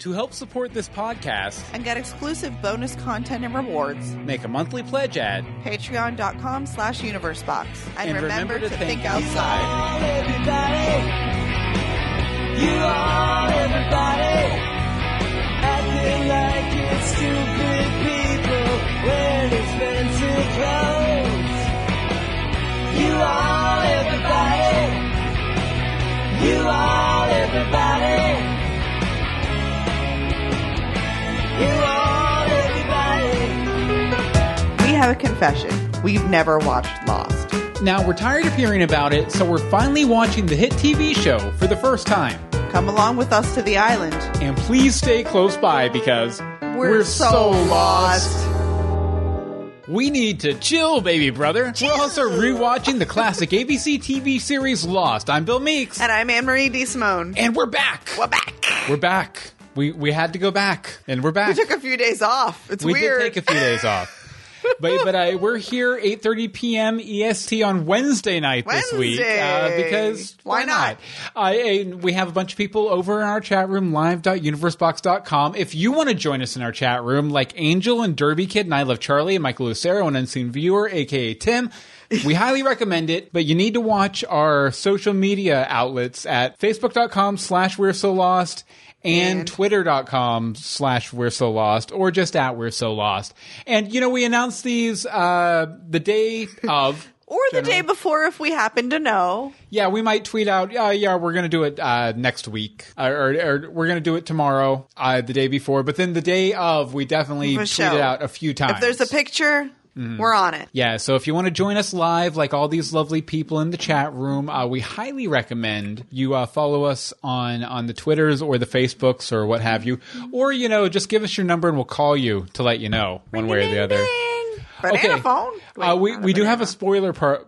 To help support this podcast, and get exclusive bonus content and rewards. make a monthly pledge at Patreon.com slash universebox. And, And remember, remember to to think think outside. everybody. You are everybody. Acting like you're stupid people wearing expensive clothes. You are everybody. You are We have a confession. We've never watched Lost. Now, we're tired of hearing about it, so we're finally watching the hit TV show for the first time. Come along with us to the island. And please stay close by because We're, so, lost. We need to chill, baby brother. We're also rewatching the classic ABC TV series Lost. I'm Bill Meeks. And I'm Anne Marie DeSimone. And we're back. We're back. We're back. We we had to go back, and we're back. We took a few days off. It's weird. we weird. did take a few days off. But but I, we're here 8:30 p.m. EST on Wednesday night this week uh, because Why not? Uh, and we have a bunch of people over in our chat room live.universebox.com. If you want to join us in our chat room, like Angel and Derby Kid and I Love Charlie and Michael Lucero, and unseen viewer, aka Tim. We highly recommend it, but you need to watch our social media outlets at facebook.com slash we're so lost and, And- twitter.com slash we're so lost or just at we're so lost. And, you know, we announce these uh, the day of. or the day before if we happen to know. Yeah, we might tweet out, uh, yeah, we're going to do it uh, next week, or, or, or we're going to do it tomorrow, uh, the day before. But then the day of, we definitely For tweet it out a few times. If there's a picture, Mm-hmm. we're on it. Yeah, so if you want to join us live, like all these lovely people in the chat room, uh, we highly recommend you uh, follow us on on the Twitters or the Facebooks or what have you, or you know, just give us your number and we'll call you to let you know one way or the other. Banana Okay. phone. Uh, Wait, we not we do have a spoiler part.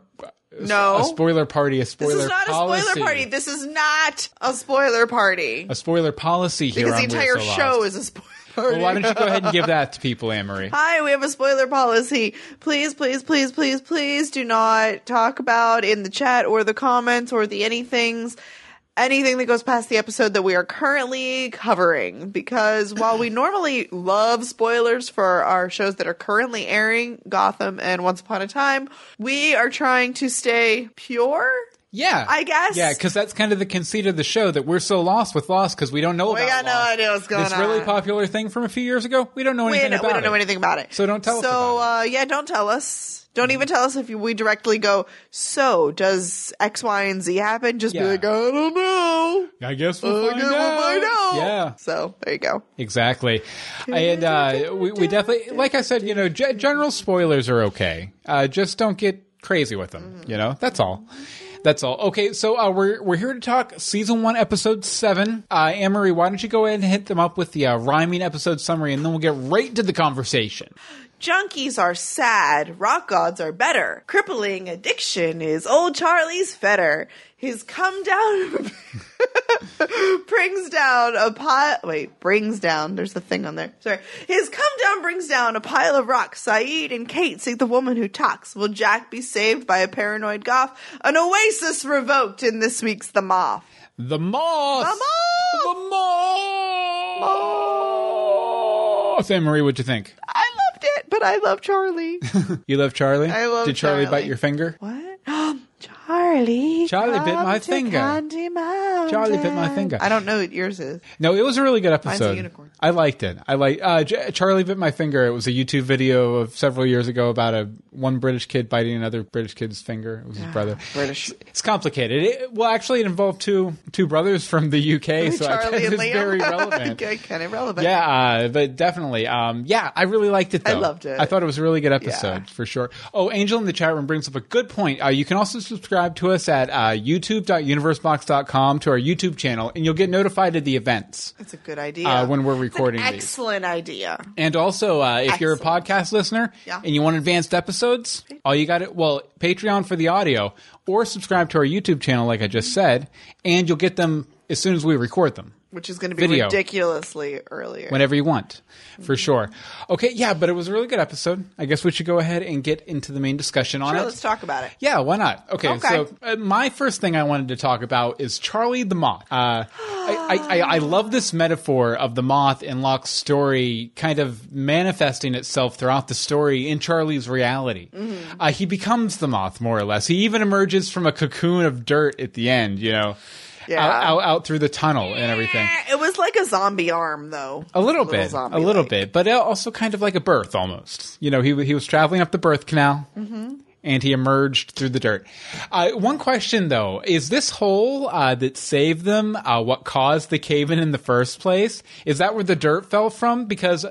No. a spoiler party, a spoiler This is not policy. a spoiler party. This is not a spoiler party. a spoiler policy here because the entire So show Lost. is a spoiler. Well, why don't you go ahead and give that to people, Marie? Hi, we have a spoiler policy. Please, please, please, please, please do not talk about in the chat or the comments or the anythings anything that goes past the episode that we are currently covering because while we normally love spoilers for our shows that are currently airing, Gotham and Once Upon a Time, we are trying to stay pure. Yeah, I guess. Yeah, because that's kind of the conceit of the show that we're so lost with Lost because we don't know We about. got no idea what's going this on. really popular thing from a few years ago. We don't know anything don't- about we don't it. know anything about it. So don't tell us So, uh, yeah, don't tell us. Don't even tell us if we directly go, so does X, Y, and Z happen? Just Yeah. be like, I don't know. I guess we'll guess find we'll out. find out. Yeah, So, there you go. exactly. And uh, we, we definitely, like I said, you know, ge- general spoilers are okay. Uh, just don't get crazy with them. You know, that's all. That's all. Okay, so uh, we're we're here to talk season one, episode seven. Uh, Marie, why don't you go ahead and hit them up with the uh, rhyming episode summary, and then we'll get right to the conversation. Junkies are sad. Rock gods are better. Crippling addiction is old Charlie's fetter. His come down brings down a pile. Wait, brings down. There's the thing on there. Sorry. His come down brings down a pile of rocks. Sayid and Kate seek the woman who talks. Will Jack be saved by a paranoid goth? An oasis revoked in this week's The Moth. The moth. The Moth! The moth. Anne Marie, what'd you think? I loved it, but I love Charlie. You love Charlie? I love Did Charlie, Charlie. bite your finger? what? Charlie. Charlie bit come my to finger. Candy Mountain. Charlie bit my finger. I don't know what yours is. No, it was a really good Mine's a episode. unicorn. I liked it. I like uh, J- Charlie bit my finger. It was a YouTube video of several years ago about a one British kid biting another British kid's finger. It was his brother. British. It's complicated. It, well, actually, it involved two two brothers from the UK, so I Charlie guess and it's Liam. very relevant. okay, kind of relevant. Yeah, uh, but definitely. Um, yeah, I really liked it. Though. I loved it. I thought it was a really good episode Yeah. for sure. Oh, Angel in the chat room brings up a good point. Uh, you can also subscribe to us at uh, youtube.universebox.com to our YouTube channel, and you'll get notified of the events That's a good idea. uh, when we're recording these. excellent idea. And also, uh, if you're a podcast listener Yeah. and you want advanced episodes, all you got it. well, Patreon for the audio, or subscribe to our YouTube channel, like I just said, and you'll get them as soon as we record them. Which is going to be Video. ridiculously earlier. whenever you want, for sure. Okay, yeah, but it was a really good episode. I guess we should go ahead and get into the main discussion on sure, it. let's talk about it. Yeah, why not? Okay, Okay. so uh, my first thing I wanted to talk about is Charlie the Moth. Uh, I, I, I, I love this metaphor of the moth in Locke's story kind of manifesting itself throughout the story in Charlie's reality. Mm-hmm. Uh, he becomes the moth, more or less. He even emerges from a cocoon of dirt at the end, you know, Yeah. out, out, out through the tunnel and everything. It was like a zombie arm, though. A little, bit, a little bit, but also kind of like a birth almost. You know, he he was traveling up the birth canal, mm-hmm. And he emerged through the dirt. Uh, one question though: Is this hole uh, that saved them uh, what caused the cave in in the first place? Is that where the dirt fell from? Because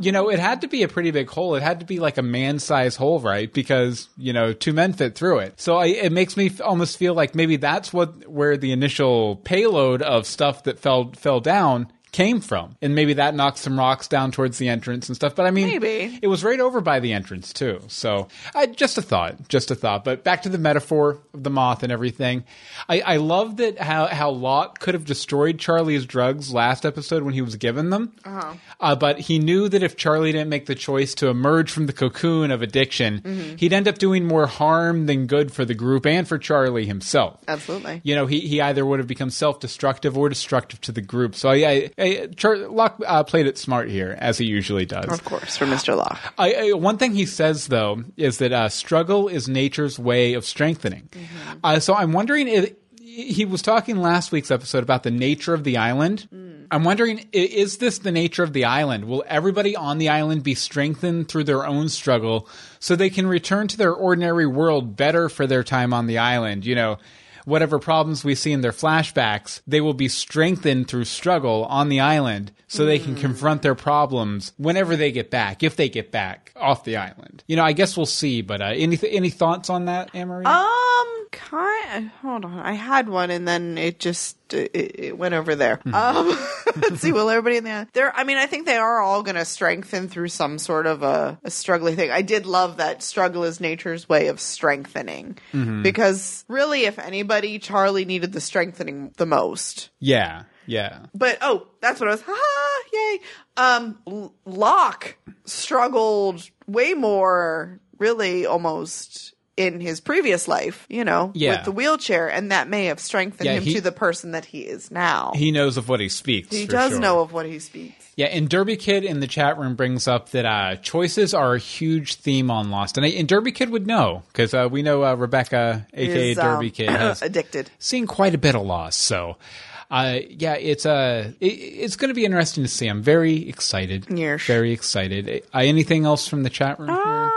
you know, it had to be a pretty big hole. It had to be like a man-sized hole, right? Because you know, two men fit through it. So I, it makes me almost feel like maybe that's what where the initial payload of stuff that fell fell down came from. And maybe that knocked some rocks down towards the entrance and stuff. But I mean, Maybe. it was right over by the entrance too. So I, just a thought, just a thought. But back to the metaphor of the moth and everything. I, I love that how, how Locke could have destroyed Charlie's drugs last episode when he was given them. Uh-huh. but he knew that if Charlie didn't make the choice to emerge from the cocoon of addiction, he'd end up doing more harm than good for the group and for Charlie himself Absolutely. you know, he, he either would have become self destructive or destructive to the group. So I, I, I Char- Locke uh, played it smart here, as he usually does. Of course, for Mr. Locke. I, I, one thing he says though is that uh, struggle is nature's way of strengthening. Uh, so I'm wondering if he was talking last week's episode about the nature of the island. I'm wondering, is this the nature of the island? Will everybody on the island be strengthened through their own struggle so they can return to their ordinary world better for their time on the island? You know, whatever problems we see in their flashbacks, they will be strengthened through struggle on the island so they can confront their problems whenever they get back, if they get back off the island. You know, I guess we'll see, but uh, any, any thoughts on that, Anne-Marie? Um, kind. Hold on, I had one and then it just it, it went over there. Hmm. Um, let's see. Will everybody in the there? I mean, I think they are all going to strengthen through some sort of a, a struggling thing. I did love that struggle is nature's way of strengthening Mm-hmm. because really, if anybody, Charlie needed the strengthening the most. yeah, yeah. But oh, that's what I was. Ha! Yay! Um, Locke struggled way more, really, almost in his previous life. You know, Yeah. with the wheelchair, and that may have strengthened Yeah, him he- to the person that he is now. He knows of what he speaks. He does sure. know of what he speaks. Yeah, and Derby Kid in the chat room brings up that uh, choices are a huge theme on Lost, and, and Derby Kid would know because uh, we know uh, Rebecca, aka Is, Derby um, Kid, has addicted. seen quite a bit of Lost. So, uh, yeah, it's uh, it, it's going to be interesting to see. I'm very excited. Yes. Very excited. Uh, anything else from the chat room? here?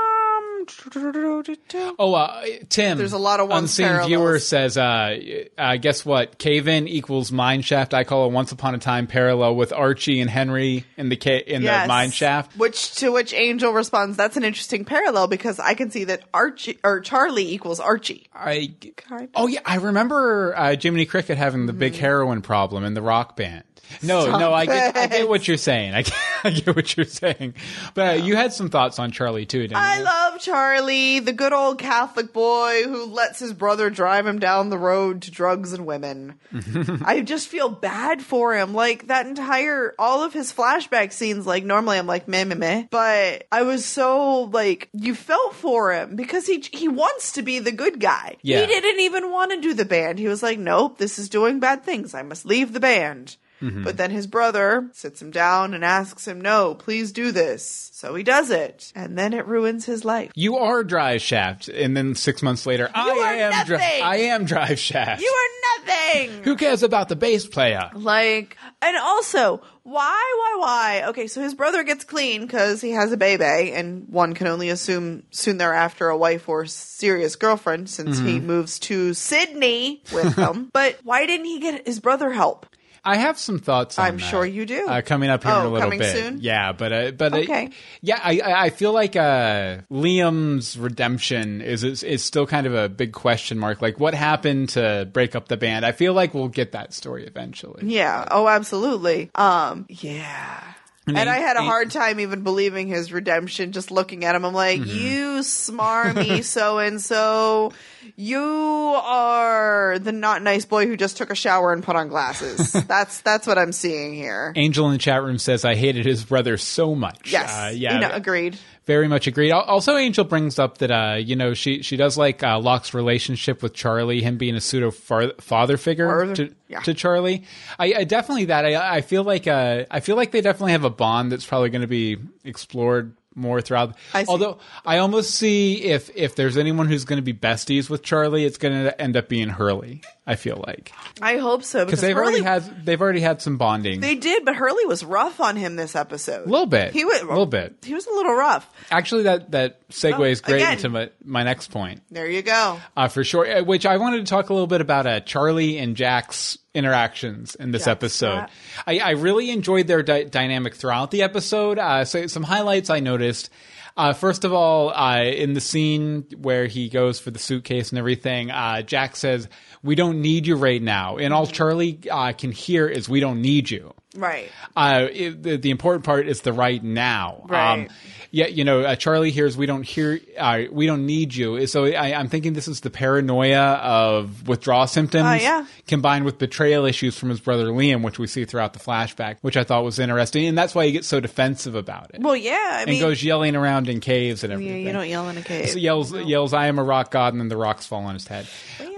Oh, uh, Tim. There's a lot of once unseen parallels. viewer says, uh, uh, guess what? Cave in equals mine shaft. I call a once upon a time parallel with Archie and Henry in the ca- in the mine shaft. Which to which Angel responds, "That's an interesting parallel because I can see that Archie or Charlie equals Archie." I Kind of. oh yeah, I remember uh, Jiminy Cricket having the big heroin problem in the rock band. No, Stop no, I get, I get what you're saying. I get, I get what you're saying. But uh, you had some thoughts on Charlie too, didn't I you? love Charlie, the good old Catholic boy who lets his brother drive him down the road to drugs and women. I just feel bad for him. Like that entire, all of his flashback scenes, like normally I'm like meh meh meh, but I was so like, you felt for him because he, he wants to be the good guy. Yeah. He didn't even want to do the band. He was like, nope, this is doing bad things. I must leave the band. Mm-hmm. But then his brother sits him down and asks him, no, please do this. So he does it. And then it ruins his life. You are Drive Shaft, and then six months later, I am Dri-. I am Drive Shaft. You are nothing. Who cares about the bass player? like, and also, why, why, why? Okay, so his brother gets clean because he has a baby, and one can only assume soon thereafter a wife or serious girlfriend since he moves to Sydney with them. but why didn't he get his brother help? I have some thoughts. on I'm that, sure you do. Uh, coming up here in Oh, a little coming bit. soon? Yeah, but uh, but uh, Okay. yeah, I I I feel like uh, Liam's redemption is, is is still kind of a big question mark. Like, what happened to break up the band? I feel like we'll get that story eventually. Yeah. Oh, absolutely. Um, yeah. And And he- I had a hard time even believing his redemption. Just looking at him, I'm like, Mm-hmm. you smarmy so and so. you are the not nice boy who just took a shower and put on glasses. that's that's what I'm seeing here. Angel in the chat room says, I hated his brother so much. Yes. Uh, yeah. You know, agreed. Very much agreed. Also, Angel brings up that uh, you know she she does like uh, Locke's relationship with Charlie, him being a pseudo far- father figure to, yeah. to Charlie. I, I definitely that I, I feel like uh, I feel like they definitely have a bond that's probably going to be explored more throughout. I. Although I almost see if if there's anyone who's going to be besties with Charlie, it's going to end up being Hurley. I feel like I hope so because they've Hurley, already had they've already had some bonding. they did, but Hurley was rough on him this episode. a little bit, He was a little bit. He was a little rough. Actually, that that segues Oh, great again. into my, my next point. There you go. uh, for sure. uh, Which I wanted to talk a little bit about uh, Charlie and Jack's interactions in this Jack's episode. I, I really enjoyed their dy- dynamic throughout the episode. Uh, so some highlights I noticed. Uh, first of all, uh, in the scene where he goes for the suitcase and everything, uh, Jack says, "We don't need you right now," and all Charlie uh, can hear is, "We don't need you." Right. uh, it, the, the important part is the right now. Right. Yeah, you know, uh, Charlie hears we don't hear, uh, we don't need you. So I, I'm thinking this is the paranoia of withdrawal symptoms, Oh, yeah. combined with betrayal issues from his brother Liam, which we see throughout the flashback, which I thought was interesting, and that's why he gets so defensive about it Well, yeah. I and mean, goes yelling around in caves and everything. yeah, you don't yell in a cave. So yells, yells, "I am a rock god," and then the rocks fall on his head.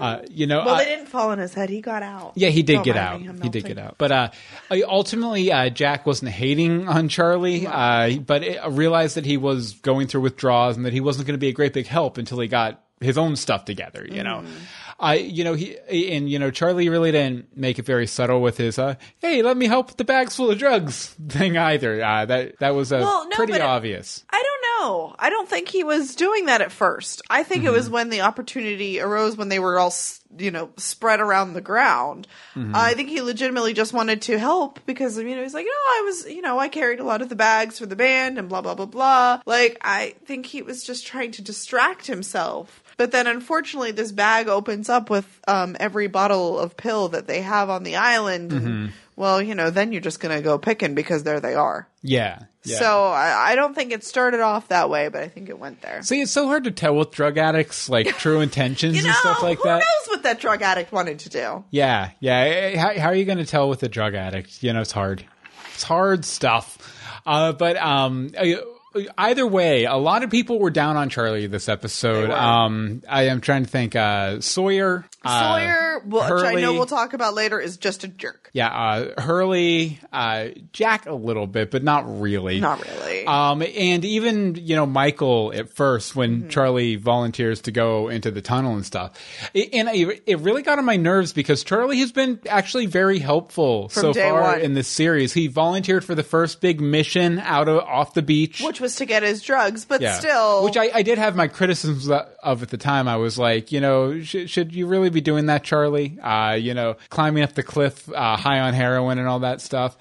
Uh, you know, well, uh, they didn't fall on his head. He got out. yeah, he did Don't get out. He did get out. But uh, ultimately, uh, Jack wasn't hating on Charlie, uh, but it, realized that he was going through withdrawals and that he wasn't going to be a great big help until he got his own stuff together. You know, Mm. I, you know, he and you know, Charlie really didn't make it very subtle with his, uh, "Hey, let me help with the bags full of drugs" thing either. Uh, that that was a Well, no, pretty obvious. I don't know. I don't think he was doing that at first. I think it was Mm-hmm. when the opportunity arose when they were all, you know, spread around the ground. Mm-hmm. I think he legitimately just wanted to help because, you know, he's like, oh, I was, you know, I carried a lot of the bags for the band and blah, blah, blah, blah. Like, I think he was just trying to distract himself. But then unfortunately, this bag opens up with um, every bottle of pill that they have on the island. And, Mm-hmm. well, you know, then you're just going to go picking because there they are. Yeah. yeah. So I, I don't think it started off that way, but I think it went there. See, it's so hard to tell with drug addicts, like true intentions You know, and stuff like who that. Who knows what that drug addict wanted to do? Yeah, yeah. How, how are you going to tell with a drug addict? You know, it's hard. It's hard stuff. Uh, but um, uh, either way, a lot of people were down on Charlie this episode. Um, I am trying to think. Uh, Sawyer, uh, Sawyer, which I know we'll talk about later, is just a jerk. Yeah, uh, Hurley, uh, Jack a little bit, but not really. Not really. Um, and even you know Michael at first when Mm-hmm. Charlie volunteers to go into the tunnel and stuff, it, and it, it really got on my nerves because Charlie has been actually very helpful so far one. in this series. He volunteered for the first big mission out of off the beach. which was to get his drugs, but Yeah. still. which I, I did have my criticisms of at the time. I was like, you know, sh- should you really be doing that, Charlie? Uh, you know, climbing up the cliff, uh, high on heroin and all that stuff.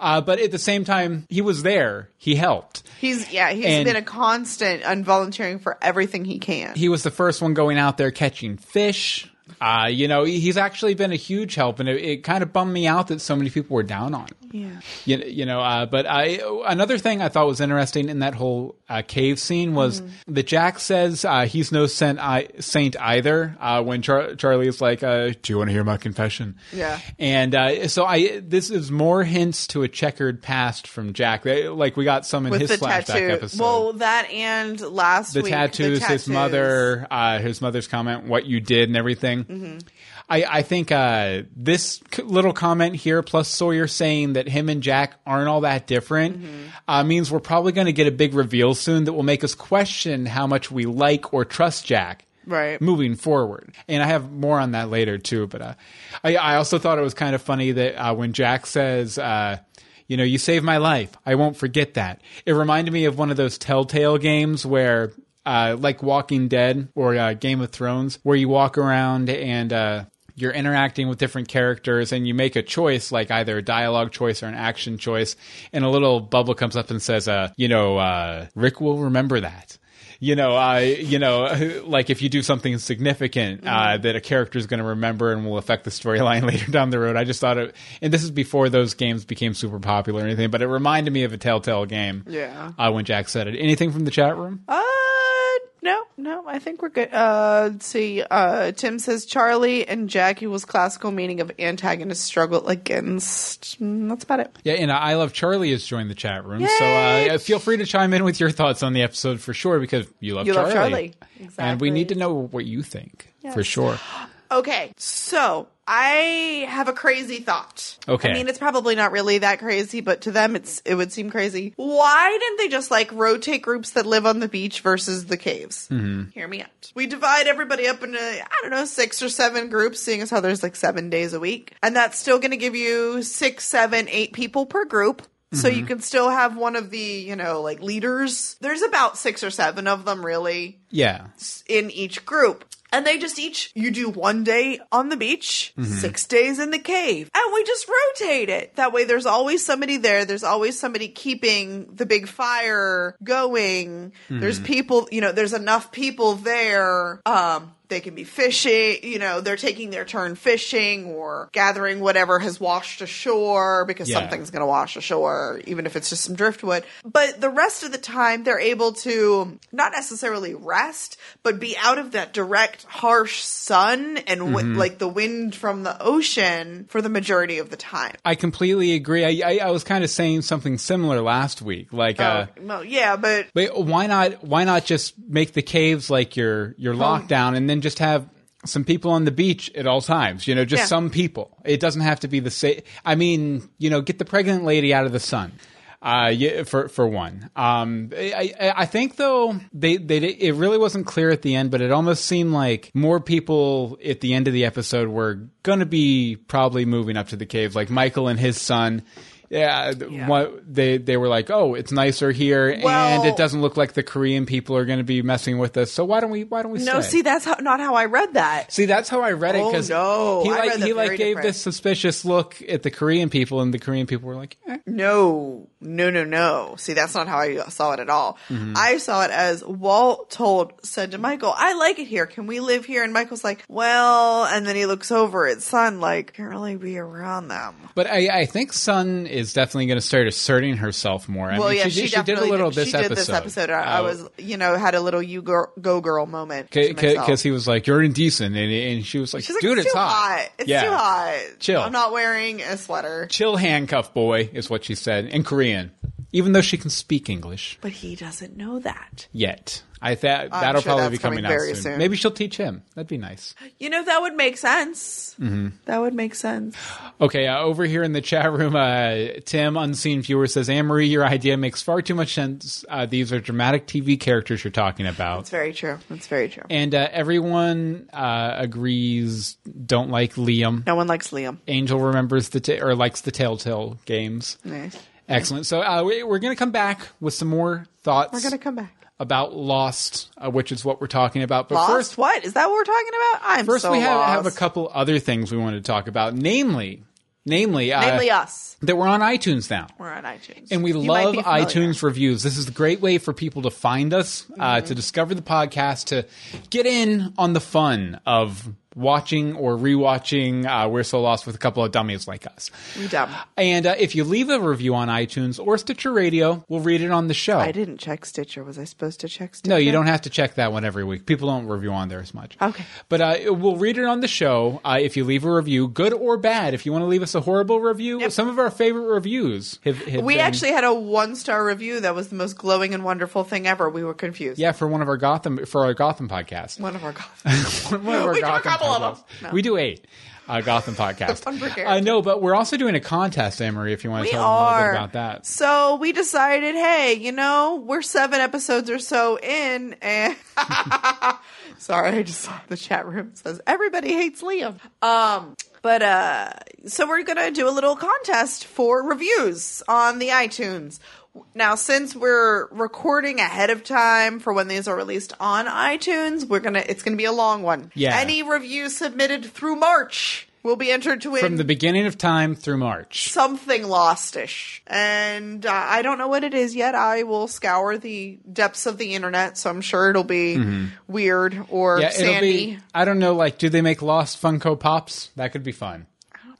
Uh, but at the same time, he was there. He helped. he's, yeah, he's and- been a constant on volunteering for everything he can. He was the first one going out there catching fish. Uh, you know, he's actually been a huge help, and it, it kind of bummed me out that so many people were down on him. Yeah. You, you know, uh, but I another thing I thought was interesting in that whole uh, cave scene was Mm-hmm. that Jack says uh, he's no saint, I, saint either. Uh, when Char- Charlie is like, uh, "Do you want to hear my confession?" Yeah. and uh, so I this is more hints to a checkered past from Jack. They- Like we got some in With his flashback tattoo. episode. Well, that and last the week. tattoos, the his mother, uh, his mother's comment, what you did, and everything. Mm-hmm. I, I think uh, this c- little comment here, plus Sawyer saying that him and Jack aren't all that different, Mm-hmm. uh, means we're probably going to get a big reveal soon that will make us question how much we like or trust Jack. Right. Moving forward, and I have more on that later too. But uh, I, I also thought it was kind of funny that uh, when Jack says, uh, "You know, you saved my life. I won't forget that." It reminded me of one of those Telltale games where, uh, like Walking Dead or uh, Game of Thrones, where you walk around and. You're interacting with different characters and you make a choice like either a dialogue choice or an action choice and a little bubble comes up and says uh you know uh rick will remember that. You know uh you know like if you do something significant uh that a character is going to remember and will affect the storyline later down the road. I just thought it and this is before those games became super popular or anything but it reminded me of a telltale game Yeah. uh when jack said it. Anything from the chat room? Uh, No, I think we're good. Uh, let's see. Uh, Tim says Charlie and Jackie was classical meaning of antagonist struggle against. Mm, that's about it. Yeah, and I Love Charlie has joined the chat room. So uh, feel free to chime in with your thoughts on the episode for sure because you love You Charlie. love Charlie. And we need to know what you think for sure. Okay, so I have a crazy thought. Okay. I mean, it's probably not really that crazy, but to them, it's it would seem crazy. Why didn't they just like rotate groups that live on the beach versus the caves? Mm-hmm. Hear me out. We divide everybody up into I don't know six or seven groups, seeing as how there's like seven days a week, and that's still going to give you six, seven, eight people per group. So you can still have one of the, you know, like leaders. There's about six or seven of them, really Yeah. in each group. And they just each, you do one day on the beach, six days in the cave, and we just rotate it. That way there's always somebody there. There's always somebody keeping the big fire going. There's people, you know, there's enough people there. Um, they can be fishing, you know, they're taking their turn fishing or gathering whatever has washed ashore because Yeah. something's going to wash ashore, even if it's just some driftwood. But the rest of the time, they're able to not necessarily rest, but be out of that direct, harsh sun and Mm-hmm. like the wind from the ocean for the majority of the time. I completely agree. I, I, I was kind of saying something similar last week. Like, uh, Oh, well, yeah, but But why not? Why not just make the caves like your your lockdown, and then just have some people on the beach at all times? You know, just Yeah. some people. It doesn't have to be the same. I mean, you know, get the pregnant lady out of the sun. Uh, yeah, for for one, um, I, I I think though they they it really wasn't clear at the end, but it almost seemed like more people at the end of the episode were gonna be probably moving up to the cave, like Michael and his son. Yeah, Yeah. what they they were like, oh, it's nicer here, and it doesn't look like the Korean people are going to be messing with us. So why don't we? Why don't we? no, stay? see, that's how, not how I read that. See, that's how I read it Oh, because no. he like he like gave different. this suspicious look at the Korean people, and the Korean people were like, eh. No, no, no, no. See, that's not how I saw it at all. Mm-hmm. I saw it as Walt told, said to Michael, I like it here. Can we live here? And Michael's like, well, and then he looks over at Sun like, can't really be around them. But I, I think Sun is definitely going to start asserting herself more. I well, mean, yeah, she, she, did, she did a little did. this she episode. this episode. I, I Uh, was, you know, had a little you go, go girl moment. because he was like, "You're indecent," and, and she was like, She's like, "Dude, it's, it's too hot. It's yeah. too hot. Chill. I'm not wearing a sweater. Chill, handcuff boy," is what she said in Korean, even though she can speak English But he doesn't know that. yet. I thought that'll sure probably that's be coming, coming out very soon. soon. Maybe she'll teach him. That'd be nice. You know, that would make sense. Mm-hmm. That would make sense. Okay, uh, over here in the chat room, uh, Tim, unseen viewer, says, Anne Marie, your idea makes far too much sense. Uh, these are dramatic TV characters you're talking about. That's very true. That's very true. And uh, everyone uh, agrees don't like Liam. No one likes Liam. Angel remembers the ta- or likes the Telltale games. Nice. Excellent. So uh, we, we're going to come back with some more thoughts We're gonna come back. About Lost, uh, which is what we're talking about. But Lost? first, what is that? What we're talking about? I'm first so we have, have a couple other things we want to talk about, namely, namely, uh, Namely, us. that we're on iTunes now. We're on iTunes, And we You love iTunes reviews. This is a great way for people to find us, uh, Mm-hmm. to discover the podcast, to get in on the fun of watching or rewatching uh, We're So Lost with a couple of dummies like us. We dumb. And uh, if you leave a review on iTunes or Stitcher Radio, we'll read it on the show. I didn't check Stitcher. Was I supposed to check Stitcher? No, you don't have to check that one every week. People don't review on there as much. Okay. But uh, we'll read it on the show uh, if you leave a review, good or bad. If you want to leave us a horrible review, Yep. some of our favorite reviews have, have We been- actually had a one star review that was the most glowing and wonderful thing ever. We were confused. Yeah, for one of our Gotham for our Gotham podcast. One of our Gotham. one of our Gotham couple of them. No. We do eight. Uh, Gotham podcast. I know, but we're also doing a contest, Amory. If you want to We tell them a little bit about that. So we decided, hey, you know, we're seven episodes or so in, and sorry, I just saw the chat room It says everybody hates Liam. Um, but uh, so we're gonna do a little contest for reviews on the iTunes. Now, since we're recording ahead of time for when these are released on iTunes, we're gonna it's gonna be a long one. Yeah. Any review submitted through March will be entered to win From the beginning of time through March. something lostish. And uh, I don't know what it is yet. I will scour the depths of the internet, so I'm sure it'll be weird or Mm-hmm. Yeah, it'll sandy. be. I don't know. Like, do they make Lost Funko Pops? That could be fun.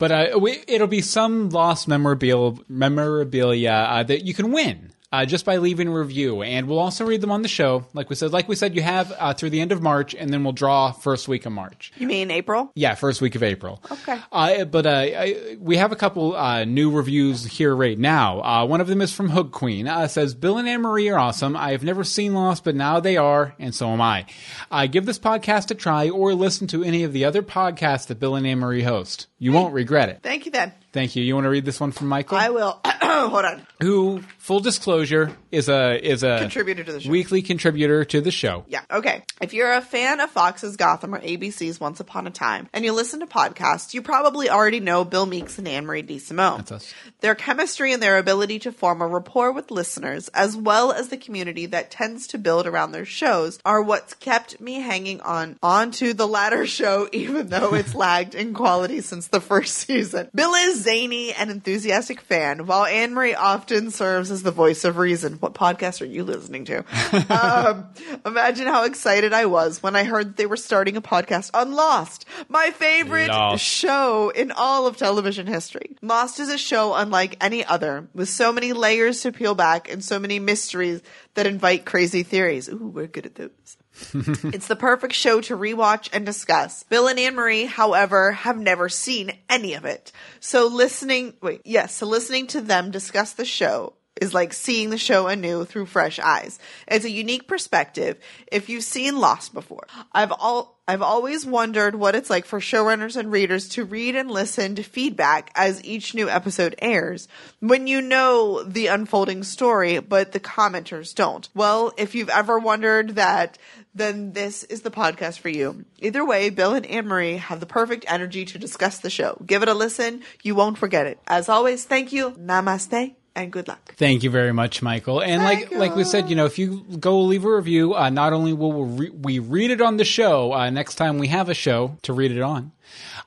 But uh, we, it'll be some Lost memorabilia, memorabilia uh, that you can win. Uh, just by leaving a review. And we'll also read them on the show. Like we said, like we said, you have uh, through the end of March, and then we'll draw first week of March. You mean April? Yeah, first week of April. Okay. Uh, but uh, I, we have a couple uh, new reviews here right now. Uh, one of them is from Hook Queen. Uh, says Bill and Anne Marie are awesome. I have never seen Lost, but now they are, and so am I. Uh, give this podcast a try, or listen to any of the other podcasts that Bill and Anne Marie host. You won't regret it. Thank you then. Thank you. You want to read this one from Michael? I will. Hold on. who, full disclosure, is a is a Contributor to the show. weekly contributor to the show. Yeah. Okay. If you're a fan of Fox's Gotham or ABC's Once Upon a Time and you listen to podcasts, you probably already know Bill Meeks and Anne Marie DeSimone. That's us. Their chemistry and their ability to form a rapport with listeners, as well as the community that tends to build around their shows, are what's kept me hanging on onto the latter show, even though it's lagged in quality since the first season. Bill is zany and enthusiastic fan, while Anne Marie often serves as the voice of reason. What podcast are you listening to? um, imagine how excited I was when I heard they were starting a podcast on Lost, my favorite Lost. show in all of television history. Lost is a show unlike any other, with so many layers to peel back and so many mysteries that invite crazy theories. Ooh, we're good at those. it's the perfect show to rewatch and discuss. Bill and Anne Marie, however, have never seen any of it. So listening, wait, yes, so listening to them discuss the show is like seeing the show anew through fresh eyes. It's a unique perspective if you've seen Lost before. I've all I've always wondered what it's like for showrunners and readers to read and listen to feedback as each new episode airs when you know the unfolding story but the commenters don't. Well, if you've ever wondered that then this is the podcast for you. Either way, Bill and Anne Marie have the perfect energy to discuss the show. Give it a listen. You won't forget it. As always, thank you. Namaste and good luck. Thank you very much, Michael. And like like we said, you know, if you go leave a review, uh, not only will we, re- we read it on the show uh, next time we have a show to read it on,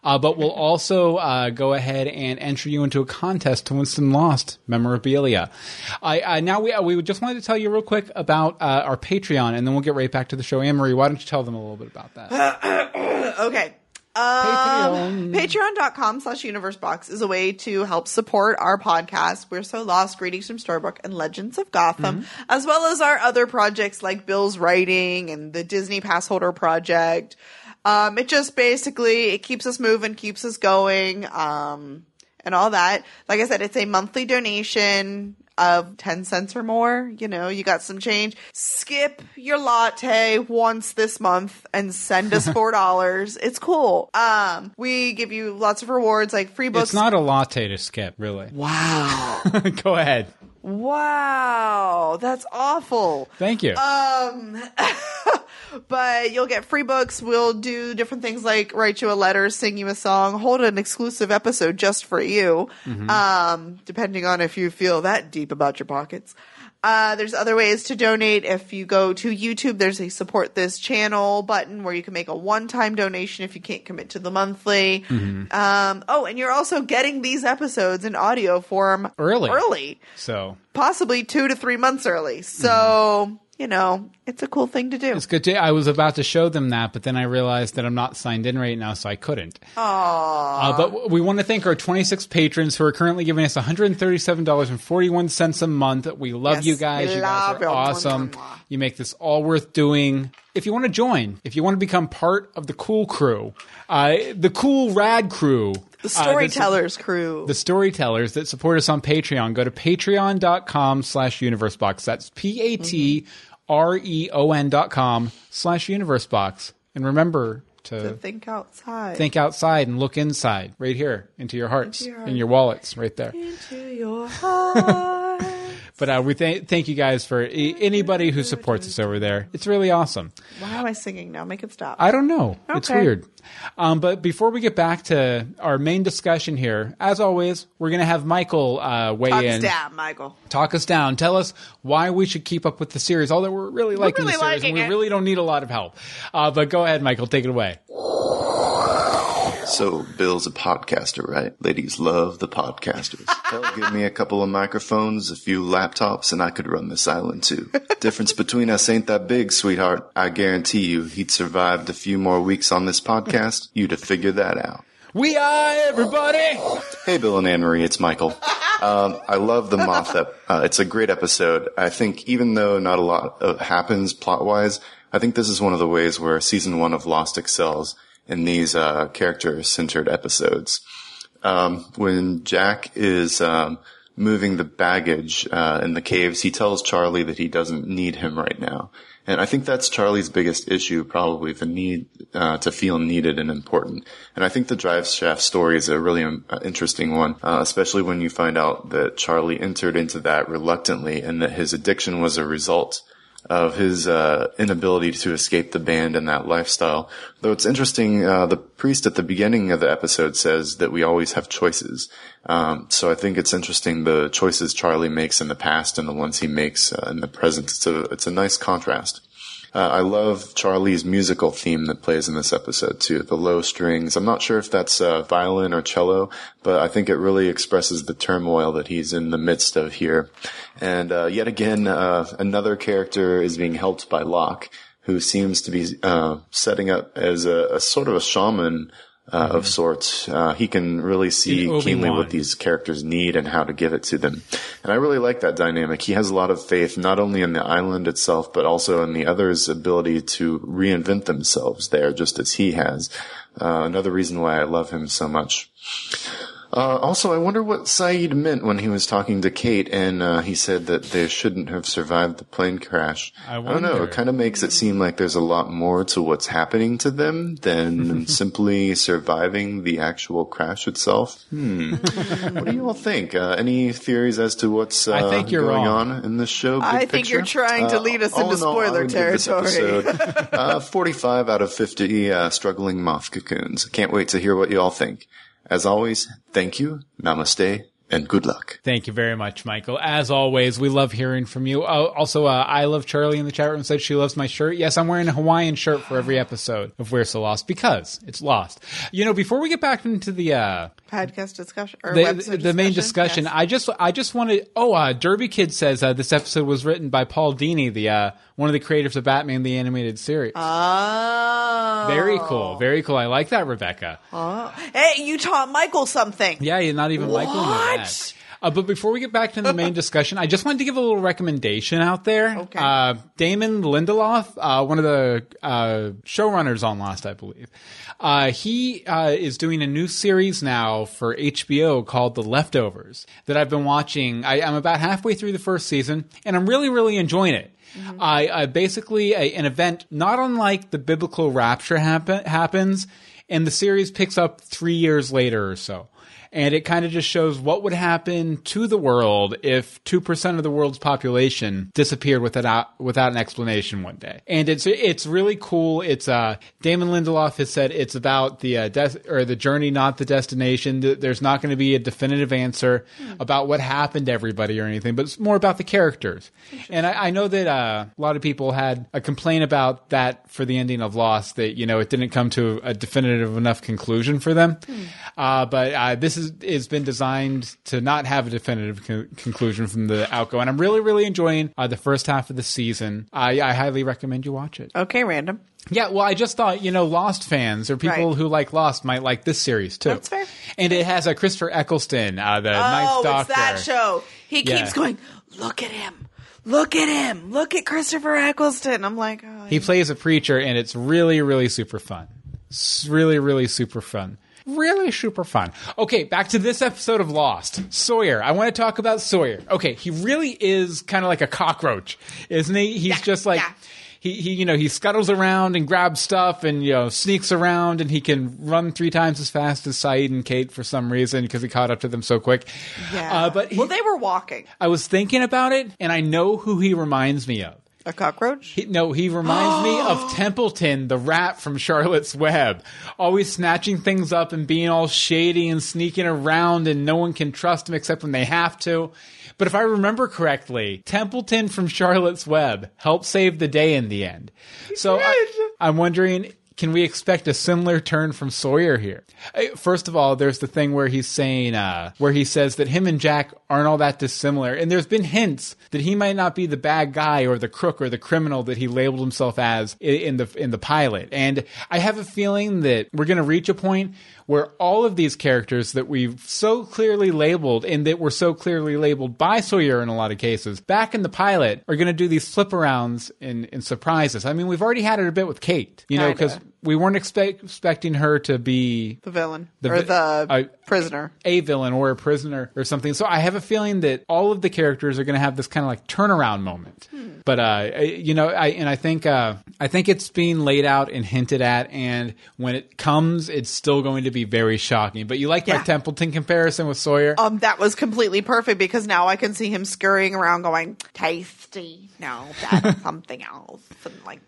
uh, but we'll also uh, go ahead and enter you into a contest to win some Lost memorabilia. I uh, now we uh, we just wanted to tell you real quick about uh, our Patreon, and then we'll get right back to the show. Anne Marie, why don't you tell them a little bit about that? Okay. Patreon. Patreon.com slash universe box is a way to help support our podcast. We're so lost. Greetings from Storybrooke and Legends of Gotham, as well as our other projects like Bill's writing and the Disney Passholder project. Um, it just basically it keeps us moving, keeps us going, um, and all that. Like I said, it's a monthly donation of 10 cents or more. You know, you got some change. Skip your latte once this month and send us $4. it's cool. Um, we give you lots of rewards like free books. It's not a latte to skip, really. wow. go ahead. wow. That's awful. Thank you. Um, but you'll get free books. We'll do different things like write you a letter, sing you a song, hold an exclusive episode just for you. Um, depending on if you feel that deep about your pockets. Uh, there's other ways to donate. If you go to YouTube, there's a support this channel button where you can make a one-time donation if you can't commit to the monthly. Um, oh, and you're also getting these episodes in audio form Early. Early so possibly two to three months early. So, you know, it's a cool thing to do. It's good to. I was about to show them that, but then I realized that I'm not signed in right now, so I couldn't. Uh, but we want to thank our 26 patrons who are currently giving us $137.41 a month. We love Yes, you guys. You guys are awesome. You make this all worth doing. If you want to join, if you want to become part of the cool crew, uh, the cool rad crew, the uh, storytellers crew. the storytellers that support us on Patreon, go to patreon.com slash universebox. That's P-A-T-R-E-O-N dot com slash universebox. And remember to to think outside. think outside and look inside, right here, into your hearts, your in your wallets, right there. into your heart. But uh, we th- thank you guys for e- anybody who supports us over there. It's really awesome. Why am I singing now? Make it stop. I don't know. It's weird. Um, but before we get back to our main discussion here, as always, we're going to have Michael uh, weigh Talk us in. down, Michael. talk us down. Tell us why we should keep up with the series. Although we're really liking really the series, and we it. really don't need a lot of help. Uh, but go ahead, Michael, take it away. So, Bill's a podcaster, right? Ladies love the podcasters. Hell, give me a couple of microphones, a few laptops, and I could run this island too. Difference between us ain't that big, sweetheart. I guarantee you he'd survived a few more weeks on this podcast. You'd have figured that out. We are everybody. Hey, Bill and Anne Marie, it's Michael. Um, I love the Moth. Ep- uh, it's a great episode. I think even though not a lot uh, happens plot wise, I think this is one of the ways where season one of Lost excels in these uh, character centered episodes. Um, when Jack is um, moving the baggage uh, in the caves, he tells Charlie that he doesn't need him right now. And I think that's Charlie's biggest issue, probably the need uh, to feel needed and important. And I think the drive shaft story is a really um, uh, interesting one, uh, especially when you find out that Charlie entered into that reluctantly and that his addiction was a result of his uh, inability to escape the band and that lifestyle. Though it's interesting, uh, the priest at the beginning of the episode says that we always have choices. Um, so I think it's interesting the choices Charlie makes in the past and the ones he makes uh, in the present. It's a it's a nice contrast. Uh, I love Charlie's musical theme that plays in this episode too. The low strings. I'm not sure if that's uh, violin or cello, but I think it really expresses the turmoil that he's in the midst of here. And uh, yet again, uh, another character is being helped by Locke, who seems to be uh, setting up as a, a sort of a shaman. Uh, Of sorts, uh, he can really see keenly what these characters need and how to give it to them. And I really like that dynamic. He has a lot of faith, not only in the island itself, but also in the others' ability to reinvent themselves there, just as he has. Uh, another reason why I love him so much. Uh, also, I wonder what Sayid meant when he was talking to Kate and uh, he said that they shouldn't have survived the plane crash. I don't know. It kind of makes it seem like there's a lot more to what's happening to them than simply surviving the actual crash itself. Hmm. what do you all think? Uh, any theories as to what's uh, I think you're going wrong. on in this show? I Big think you're trying to Uh, lead us all into in all, I spoiler this territory. episode, uh, 45 out of 50 uh, struggling moth cocoons. Can't wait to hear what you all think. As always, thank you, namaste, and good luck. Thank you very much, Michael. As always, we love hearing from you. Oh, also, uh, I love Charlie in the chat room said she loves my shirt. Yes, I'm wearing a Hawaiian shirt for every episode of We're So Lost because it's lost. You know, before we get back into the uh, Podcast discussion or the, website the main discussion, Yes. I just I just wanted. Oh, uh, Derby Kid says uh, this episode was written by Paul Dini, the uh, one of the creators of Batman the animated series. Oh. very cool, very cool. I like that, Rebecca. Hey, you taught Michael something. Yeah, you're not even Michael knew What? that. Uh, but before we get back to the main discussion, I just wanted to give a little recommendation out there. Okay. Uh, Damon Lindelof, uh, one of the uh, showrunners on Lost, I believe, uh, he uh, is doing a new series now for HBO called The Leftovers that I've been watching. I, I'm about halfway through the first season, and I'm really, really enjoying it. I, I basically a, an event not unlike the biblical rapture happen, happens, and the series picks up three years later or so. And it kind of just shows what would happen to the world if 2% of the world's population disappeared without, without an explanation one day. And it's, it's really cool. It's, uh, Damon Lindelof has said it's about the, uh, des- or the journey, not the destination. There's not going to be a definitive answer about what happened to everybody or anything, but it's more about the characters. And I, I know that, uh, a lot of people had a complaint about that for the ending of Lost, that, you know, it didn't come to a definitive enough conclusion for them. Uh, but, uh, this is, has been designed to not have a definitive con- conclusion from the outgo. And I'm really, really enjoying, uh, the first half of the season. I, I highly recommend you watch it. Okay, random. Yeah, well, I just thought, you know, Lost fans or people Right. who like Lost might like this series too. That's fair. And it has a Christopher Eccleston, uh, the Ninth Oh, Doctor. it's that show. He Yeah. keeps going, look at him. Look at him. Look at Christopher Eccleston. I'm like, oh, He plays a preacher, and it's really, really super fun. It's really, really super fun. Really super fun. Okay, back to this episode of Lost. Sawyer. I want to talk about Sawyer. Okay, he really is kind of like a cockroach, isn't he? He's Yeah, just like. yeah. He, he, you know, he scuttles around and grabs stuff and, you know, sneaks around and he can run three times as fast as Sayid and Kate for some reason because he caught up to them so quick. yeah. Uh, but he, well, they were walking. I was thinking about it and I know who he reminds me of. A cockroach? He, no, he reminds me of Templeton, the rat from Charlotte's Web. Always snatching things up and being all shady and sneaking around, and no one can trust him except when they have to. But if I remember correctly, Templeton from Charlotte's Web helped save the day in the end. So I, I'm wondering. Can we expect a similar turn from Sawyer here? Uh, First of all, there's the thing where he's saying, uh, where he says that him and Jack aren't all that dissimilar, and there's been hints that he might not be the bad guy or the crook or the criminal that he labeled himself as in the in the pilot. And I have a feeling that we're going to reach a point where all of these characters that we've so clearly labeled and that were so clearly labeled by Sawyer in a lot of cases back in the pilot are going to do these flip arounds and, and surprise us. I mean, we've already had it a bit with Kate, you know, because we weren't expect, expecting her to be The villain The or the I- prisoner. a villain or a prisoner or something. So I have a feeling that all of the characters are going to have this kind of like turnaround moment. But uh, you know, I and I think uh, I think it's being laid out and hinted at, and when it comes, it's still going to be very shocking. But you like my Templeton comparison with Sawyer? Um, that was completely perfect because now I can see him scurrying around going, tasty. No, that's something else. And like,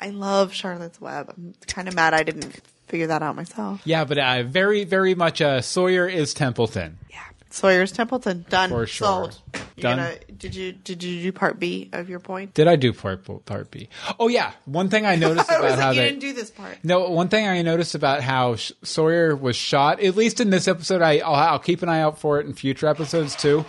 I love Charlotte's Web. I'm kind of mad I didn't figure that out myself. yeah, but uh, very very much uh, Sawyer is Templeton. Yeah. Sawyer's Templeton. Done. For sure. Sold. Done. Gonna, did you did you do part B of your point? Did I do part part B? Oh yeah, one thing I noticed I about was how like, you they didn't do this part. No, one thing I noticed about how Sh- Sawyer was shot, at least in this episode, I, I'll, I'll keep an eye out for it in future episodes too.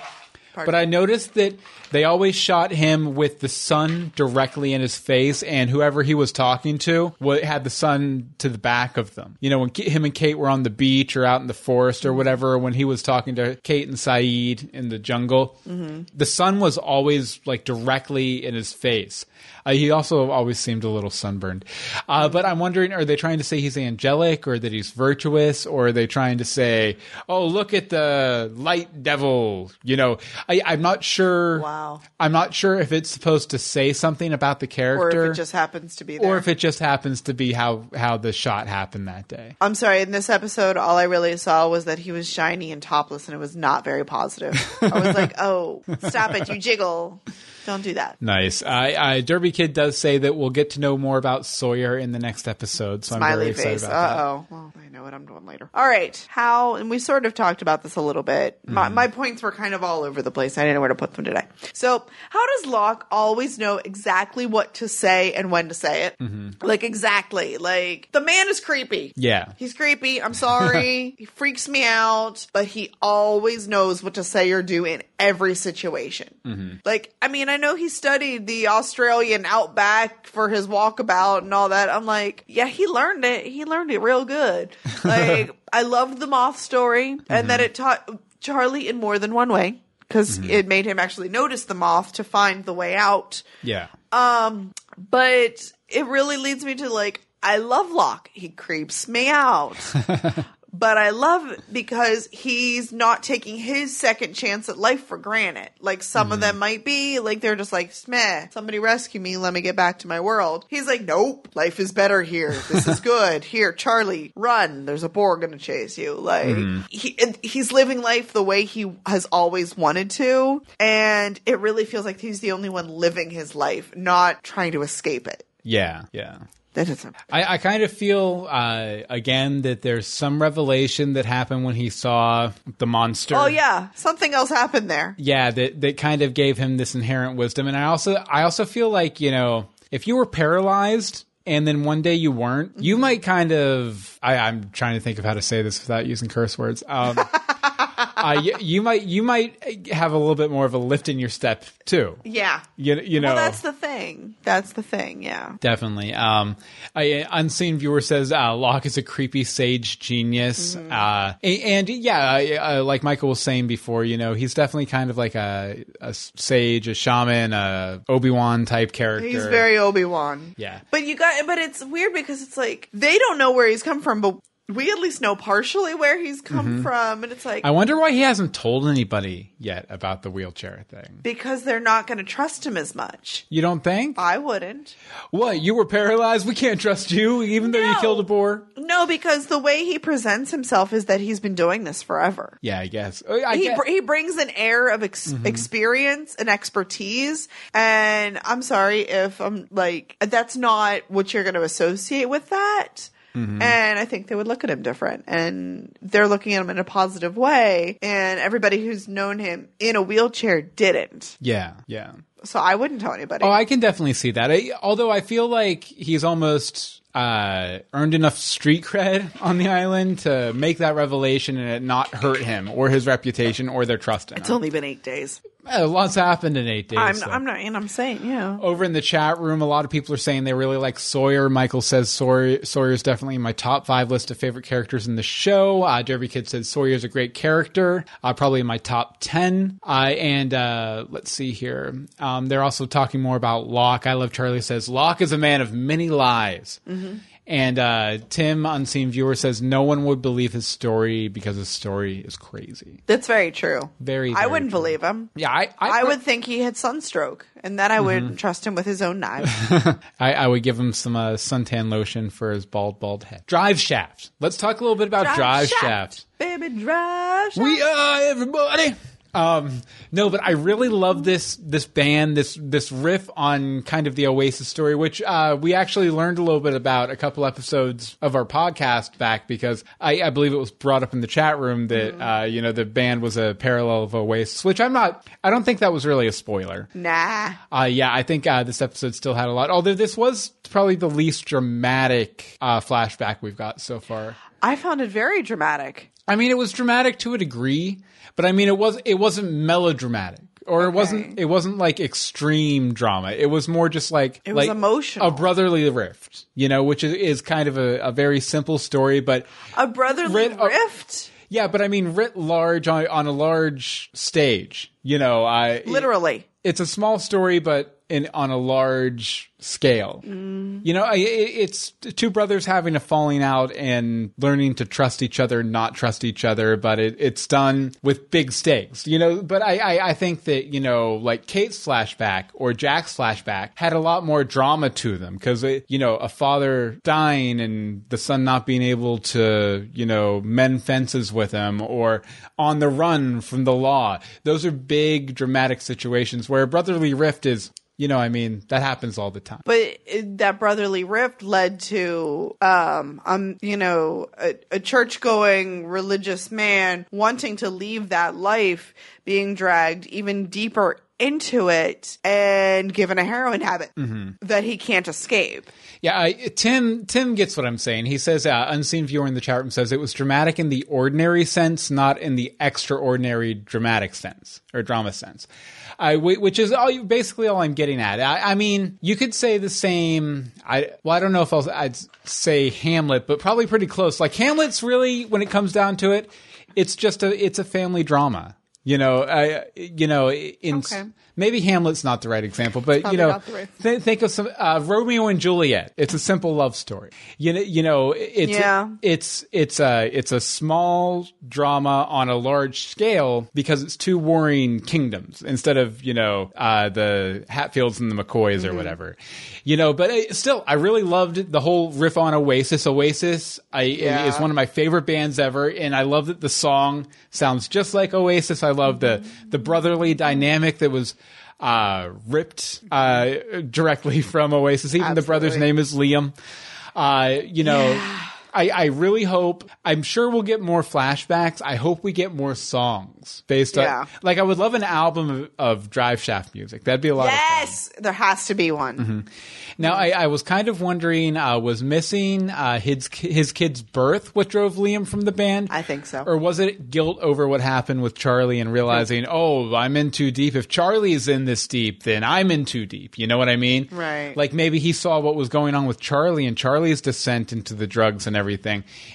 Pardon? But I noticed that they always shot him with the sun directly in his face, and whoever he was talking to had the sun to the back of them. You know, when him and Kate were on the beach or out in the forest or whatever, when he was talking to Kate and Sayid in the jungle, the sun was always like directly in his face. Uh, he also always seemed a little sunburned. Uh, but I'm wondering, are they trying to say he's angelic or that he's virtuous, or are they trying to say, oh, look at the light devil? You know, I, I'm not sure. Wow. I'm not sure if it's supposed to say something about the character, Or if it just happens to be there. or if it just happens to be how how the shot happened that day. I'm sorry, in this episode, all I really saw was that he was shiny and topless, and it was not very positive. I was like, oh, stop it, you jiggle. Don't do that. Nice. I, I Derby Kid does say that we'll get to know more about Sawyer in the next episode, so I'm very Smiley excited face. about Uh that. oh. Well, I know what I'm doing later. All right. How, and we sort of talked about this a little bit. My, Mm-hmm. my points were kind of all over the place. I didn't know where to put them today. So, how does Locke always know exactly what to say and when to say it? Like, exactly. Like, the man is creepy. Mm-hmm. Yeah. He's creepy. I'm sorry. he freaks me out, but he always knows what to say or do in every situation. Mm-hmm. Like, I mean, I know he studied the Australian outback for his walkabout and all that. I'm like, yeah, he learned it. He learned it real good. Like, I loved the moth story and Mm-hmm. that it taught Charlie in more than one way because Mm-hmm. it made him actually notice the moth to find the way out Yeah. Um, but it really leads me to like I love Locke. He creeps me out. but I love it because he's not taking his second chance at life for granted. Like some of mm-hmm. them might be, like they're just like, smeh, somebody rescue me, let me get back to my world. He's like, nope, life is better here. This is good. here, Charlie, run. There's a boar gonna chase you. Like mm-hmm. he he's living life the way he has always wanted to, and it really feels like he's the only one living his life, not trying to escape it. Yeah. Yeah. That. I, I kind of feel uh, again that there's some revelation that happened when he saw the monster. Oh yeah, something else happened there. yeah. That that kind of gave him this inherent wisdom, and I also I also feel like you know if you were paralyzed and then one day you weren't, Mm-hmm. you might kind of I, I'm trying to think of how to say this without using curse words. Um, uh, you, you might you might have a little bit more of a lift in your step too. Yeah. You you know Well, that's the thing. That's the thing. Yeah. Definitely. Um, I, unseen viewer says uh, Locke is a creepy sage genius. Mm-hmm. Uh, a- and, yeah, like Michael was saying before, you know, he's definitely kind of like a, a sage, a shaman, a Obi Wan type character. He's very Obi Wan. Yeah. But you got. But it's weird because it's like they don't know where he's come from, but we at least know partially where he's come from, and it's like Mm-hmm. I wonder why he hasn't told anybody yet about the wheelchair thing. because they're not going to trust him as much. You don't think? I wouldn't. What? You were paralyzed? We can't trust you, even though you killed a boar? No, because the way he presents himself is that he's been doing this forever. Yeah, I guess. Uh, I he guess. br- he brings an air of ex- experience and expertise and i'm sorry if i'm like that's not what you're going to associate with that and i think they would look at him different and they're looking at him in a positive way and everybody who's known him in a wheelchair didn't yeah, yeah. so i wouldn't tell anybody Oh, I can definitely see that. I, although I feel like he's almost uh, earned enough street cred on the island to make that revelation and it not hurt him or his reputation or their trust in It's him. It's only been eight days. Uh, lots happened in eight days. I'm, so. I'm not, and I'm saying, yeah. Over in the chat room, a lot of people are saying they really like Sawyer. Michael says Sawyer Sawyer's definitely in my top five list of favorite characters in the show. Uh, Derby Kid says Sawyer's a great character, uh, probably in my top ten. Uh, and uh, let's see here, um, they're also talking more about Locke. I love Charlie says Locke is a man of many lies. And uh, Tim, unseen viewer, says no one would believe his story because his story is crazy. That's very true. Very, I wouldn't true. believe him. Yeah, I, I, I would think he had sunstroke, and then I Mm-hmm. wouldn't trust him with his own knife. I, I would give him some uh, suntan lotion for his bald, bald head. Drive Shaft. Let's talk a little bit about Drive, Shaft. Baby, drive shaft. We are everybody. Um, no, but I really love this this band, this this riff on kind of the Oasis story, which uh, we actually learned a little bit about a couple episodes of our podcast back because I, I believe it was brought up in the chat room that uh, you know the band was a parallel of Oasis, which I'm not. I don't think that was really a spoiler. Nah. Uh, yeah, I think uh, this episode still had a lot. Although this was probably the least dramatic uh, flashback we've got so far. I found it very dramatic. I mean, it was dramatic to a degree, but I mean, it was it wasn't melodramatic, or it wasn't it wasn't like extreme drama. It was more just like It was like emotional. a brotherly rift, you know, which is, is kind of a, a very simple story, but A brotherly Rid- uh, rift? yeah, but I mean, writ large on on a large stage, you know, I Literally. it's a small story, but in on a large scale. You know, it's two brothers having a falling out and learning to trust each other, not trust each other, but it, it's done with big stakes. You know, but I, I I think that you know, like Kate's flashback or Jack's flashback had a lot more drama to them because you know a father dying and the son not being able to you know mend fences with him or on the run from the law. Those are big dramatic situations where a brotherly rift is. You know, I mean, that happens all the time. But that brotherly rift led to, um, um, you know, a, a church going religious man wanting to leave that life, being dragged even deeper into it and given a heroin habit that he can't escape. Yeah, I, Tim. Tim gets what I'm saying. He says, uh, unseen viewer in the chat room says it was dramatic in the ordinary sense, not in the extraordinary dramatic sense or drama sense. I, which is all, basically all I'm getting at. I, I mean, you could say the same. I well, I don't know if I'll, I'd say Hamlet, but probably pretty close. Like Hamlet's really, when it comes down to it, it's just a it's a family drama. You know, I you know in Okay. Maybe Hamlet's not the right example, but you know, right- Th- think of some uh, Romeo and Juliet. It's a simple love story. You know, you know, it's Yeah. it's it's a it's a small drama on a large scale because it's two warring kingdoms instead of you know uh, the Hatfields and the McCoys Mm-hmm. or whatever. You know, but uh, still, I really loved the whole riff on Oasis. Oasis, I Yeah. is one of my favorite bands ever, and I love that the song sounds just like Oasis. I love the the brotherly dynamic that was uh, ripped uh, directly from Oasis. Even the brother's name is Liam. Uh, you know, I, I really hope. I'm sure we'll get more flashbacks. I hope we get more songs based Yeah. on. Like, I would love an album of, of Drive Shaft music. That'd be a lot. Yes, there has to be one. Mm-hmm. Now, I, I was kind of wondering, uh, was missing uh, his his kid's birth what drove Liam from the band? I think so. Or was it guilt over what happened with Charlie and realizing, oh, I'm in too deep. If Charlie's in this deep, then I'm in too deep. You know what I mean? Right. Like maybe he saw what was going on with Charlie and Charlie's descent into the drugs and everything,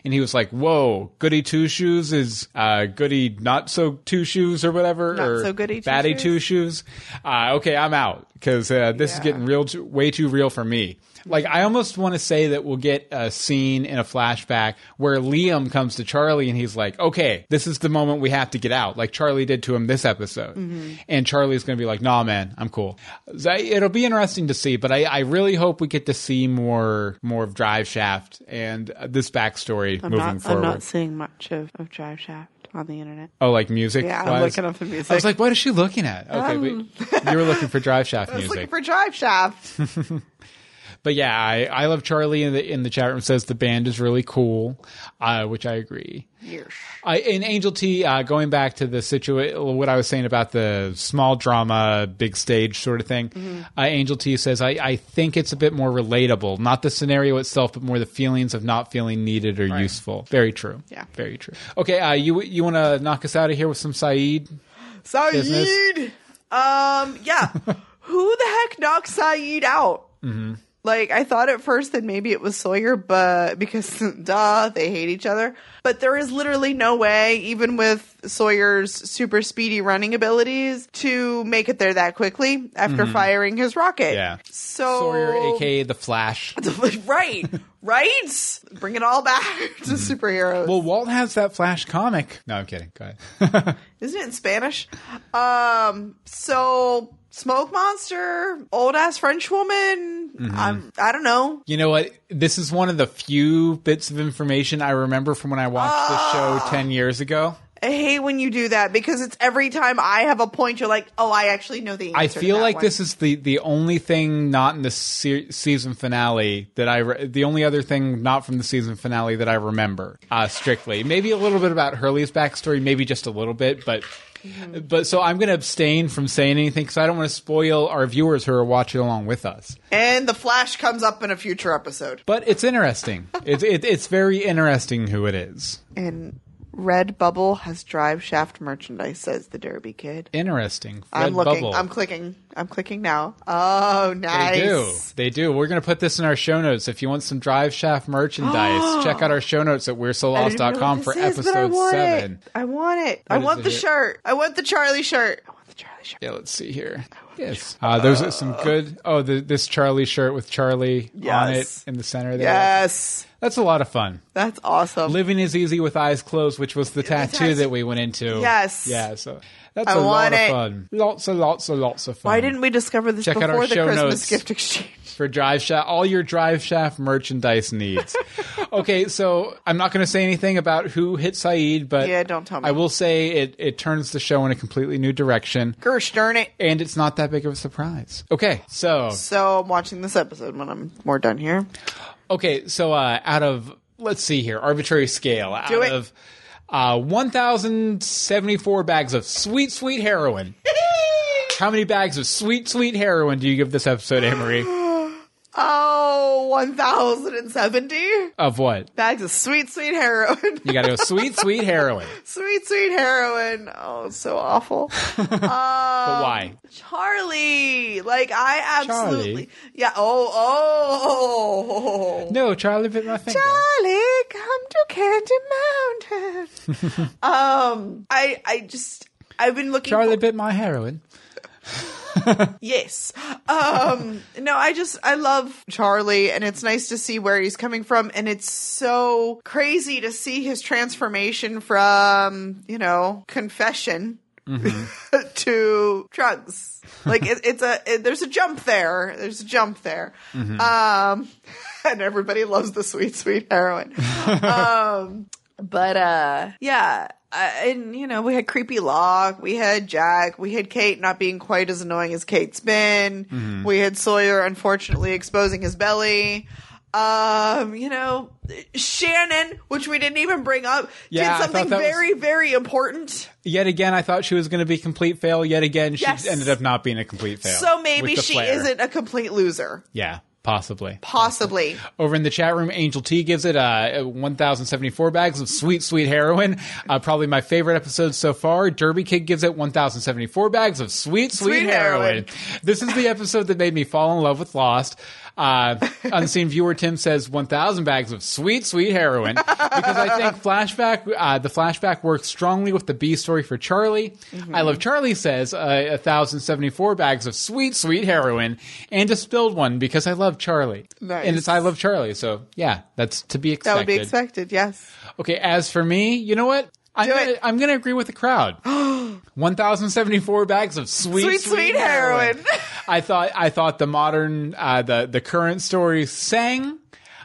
and he was like, "Whoa, goody two shoes is uh, goody not so two shoes or whatever, Not or so goody two batty two shoes." Uh, okay, I'm out because uh, this is getting real, too, way too real for me. Like I almost want to say that we'll get a scene in a flashback where Liam comes to Charlie and he's like, "Okay, this is the moment we have to get out," like Charlie did to him this episode. Mm-hmm. And Charlie's going to be like, "Nah, man, I'm cool." So It'll be interesting to see, but I, I really hope we get to see more more of Drive Shaft and this backstory I'm moving not, I'm not seeing much of, of Drive Shaft on the internet. oh, like music? Yeah, I'm looking up the music. I was like, "What is she looking at?" Okay, but you were looking for Drive Shaft I was music. looking for Drive Shaft. But yeah, I, I love Charlie in the in the chat room says the band is really cool, uh, which I agree. I, in Angel T, uh, going back to the situation, what I was saying about the small drama, big stage sort of thing, Mm-hmm. uh, Angel T says, I, I think it's a bit more relatable. Not the scenario itself, but more the feelings of not feeling needed or useful. Very true. Yeah. Very true. Okay, uh, you you want to knock us out of here with some Sayid? Business. Sayid. Um, yeah. Who the heck knocked Sayid out? Mm-hmm. Like, I thought at first that maybe it was Sawyer, but because, duh, they hate each other. But there is literally no way, even with Sawyer's super speedy running abilities, to make it there that quickly after firing his rocket. Mm-hmm. Yeah. So, Sawyer, aka the Flash. right, right? Bring it all back to superheroes. Well, Walt has that Flash comic. No, I'm kidding. Go ahead. Isn't it in Spanish? Um, so smoke monster, old ass French woman. Mm-hmm. I'm, I don't know. You know what? This is one of the few bits of information I remember from when I watched the show 10 years ago. I hate when you do that because it's every time I have a point, you're like, oh, I actually know the answer. I feel like one. this is the, the only thing not in the se- season finale that I re- the only other thing not from the season finale that I remember uh, strictly. Maybe a little bit about Hurley's backstory, maybe just a little bit, but Mm-hmm. but so I'm going to abstain from saying anything because I don't want to spoil our viewers who are watching along with us. And the Flash comes up in a future episode. But it's interesting. it's it, it's very interesting who it is. And Red Bubble has drive shaft merchandise, says the Derby Kid. Interesting. I'm looking. Bubble. I'm clicking. I'm clicking now. Oh, nice. They do. They do. We're going to put this in our show notes. If you want some Drive Shaft merchandise, check out our show notes at we're so I didn't even know lost.com what for is, I episode want seven. It. I want it. I want the it? shirt. I want the Charlie shirt. I want the Charlie shirt. Yeah, let's see here. Yes. Uh, there's some good. Oh, the, this Charlie shirt with Charlie on it in the center there. Yes. That's a lot of fun. That's awesome. Living is easy with eyes closed, which was the tattoo. that we went into. Yes. Yeah, so that's I a lot want of fun. Lots and lots and lots of fun. Why didn't we discover this Check out before our the show Christmas notes. gift exchange? for drive shaft all your drive shaft merchandise needs okay so i'm not going to say anything about who hit Sayid but Yeah, don't tell me. i will say it, it turns the show in a completely new direction Gersh darn it. and it's not that big of a surprise okay so So I'm watching this episode when I'm more done here. okay so uh out of let's see here arbitrary scale out it. of uh 1074 bags of sweet sweet heroin how many bags of sweet sweet heroin do you give this episode Amory? Oh, 1,070 of what bags of sweet, sweet heroin. you gotta go sweet sweet heroin sweet, sweet heroin. Oh, it's so awful. but why Charlie. Like, I absolutely. Charlie? Yeah. Oh, oh. No, Charlie bit my finger. Charlie, come to Candy Mountain. um, I, I just, I've been looking. Charlie for- bit my heroin. Yes. Um, no, I just, I love Charlie and it's nice to see where he's coming from. And it's so crazy to see his transformation from, you know, confession to drugs. Like it, it's a, it, there's a jump there. There's a jump there. Um, and everybody loves the sweet, sweet heroin. um, but, uh, yeah. Uh, and you know we had creepy Locke, we had Jack, we had Kate not being quite as annoying as Kate's been. We had Sawyer unfortunately exposing his belly. Um, you know, Shannon, which we didn't even bring up, Yeah, did something that was- very, very important. Yet again, I thought she was going to be complete fail. Yet again, she Yes. ended up not being a complete fail. So maybe she flare. isn't a complete loser. Yeah, possibly. Possibly. Over in the chat room, Angel T gives it uh, 1,074 bags of sweet, sweet heroin. Uh, probably my favorite episode so far. Derby Kid gives it 1,074 bags of sweet, sweet, Sweet heroin. heroin. This is the episode that made me fall in love with Lost. Uh, unseen viewer Tim says 1,000 bags of sweet, sweet heroin because I think flashback, uh, the flashback works strongly with the B story for Charlie. Mm-hmm. I love Charlie says uh, 1,074 bags of sweet, sweet heroin and a spilled one because I love Charlie. Nice. And it's I love Charlie. So yeah, that's to be expected. That would be expected, yes. Okay, as for me, you know what? I'm gonna. I'm gonna agree with the crowd. 1,074 bags of sweet, Sweet, sweet heroin. I thought, I thought the modern, uh, the, the current story sang.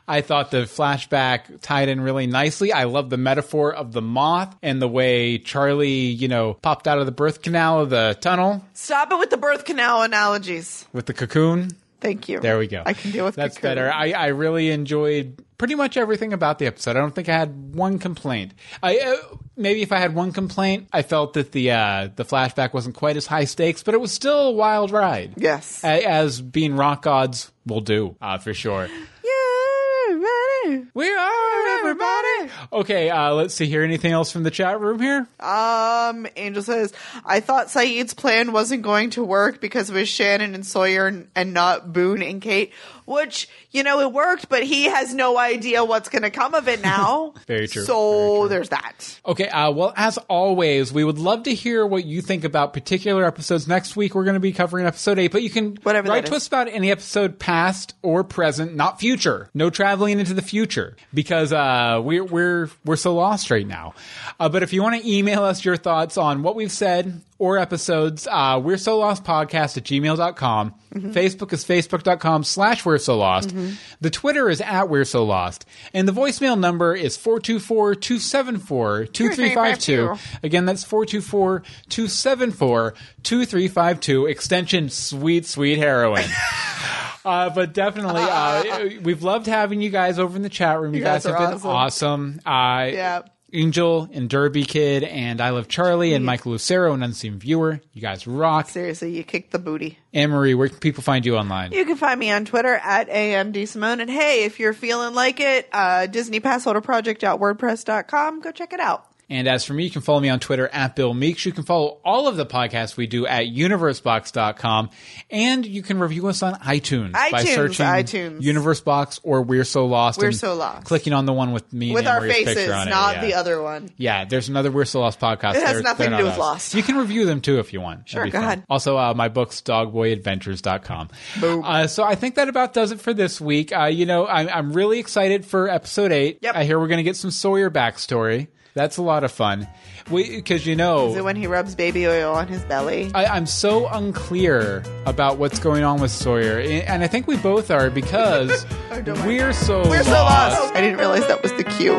I thought the flashback tied in really nicely. I love the metaphor of the moth and the way Charlie, you know, popped out of the birth canal of the tunnel Stop it with the birth canal analogies. with the cocoon. Thank you. There we go. I can deal with That's cocoon. better. I, I really enjoyed pretty much everything about the episode. I don't think I had one complaint. I uh, maybe if I had one complaint, I felt that the uh, the flashback wasn't quite as high stakes, but it was still a wild ride. Yes. A- as being rock gods will do uh, for sure. yeah, everybody. We are everybody. Okay, uh, let's see here. Anything else from the chat room here? Um, Angel says, I thought Sayid's plan wasn't going to work because it was Shannon and Sawyer and, and not Boone and Kate, which, you know, it worked, but he has no idea what's going to come of it now. Very true. So there's that. Okay, uh, well, as always, we would love to hear what you think about particular episodes. Next week, we're going to be covering episode 8, but you can Whatever write to is. us about any episode past or present, not future. No traveling into the future because uh, we're, we're, we're so lost right now. Uh, but if you want to email us your thoughts on what we've said or episodes, uh, we're so lost podcast at gmail.com. Mm-hmm. Facebook is facebook.com slash we're so lost. The Twitter is at we're so lost. And the voicemail number is 424 274 2352. Again, that's 424 274 2352, extension sweet, sweet heroin. Uh, but definitely, uh, we've loved having you guys over in the chat room. You, guys guys, have been awesome. Uh, Yeah. Angel and Derby Kid and I Love Charlie and Michael Lucero and Unseen Viewer. You guys rock. Seriously, you kicked the booty. Anne Marie, where can people find you online? You can find me on Twitter at AMDSimone. And hey, if you're feeling like it, uh, Disney Passholder Project.wordpress.com, go check it out. And as for me, you can follow me on Twitter at Bill Meeks. You can follow all of the podcasts we do at universebox.com. And you can review us on iTunes, by iTunes, searching iTunes. Universebox or We're So Lost. We're So Lost. Clicking on the one with me With and our faces, picture on it, not yeah. the other one. Yeah, there's another We're So Lost podcast. It has They're- nothing they're to do with us. Lost. You can review them too if you want. Sure, go fun. ahead. Also, uh, my book's dogboyadventures.com. Boom. Uh, so I think that about does it for this week. Uh, you know, I'm, I'm really excited for episode eight. Yep. I hear we're going to get some Sawyer backstory. That's a lot of fun. Because, you know. Is it when he rubs baby oil on his belly? I, I'm so unclear about what's going on with Sawyer, and I think we both are because oh, don't we're so We're so lost. lost. I didn't realize that was the cue.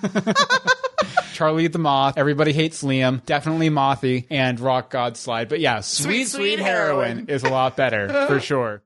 Charlie the Moth, Everybody Hates Liam, definitely Mothy, and Rock God Slide. But yeah, Sweet Sweet, Sweet Heroin Heroin. is a lot better for sure.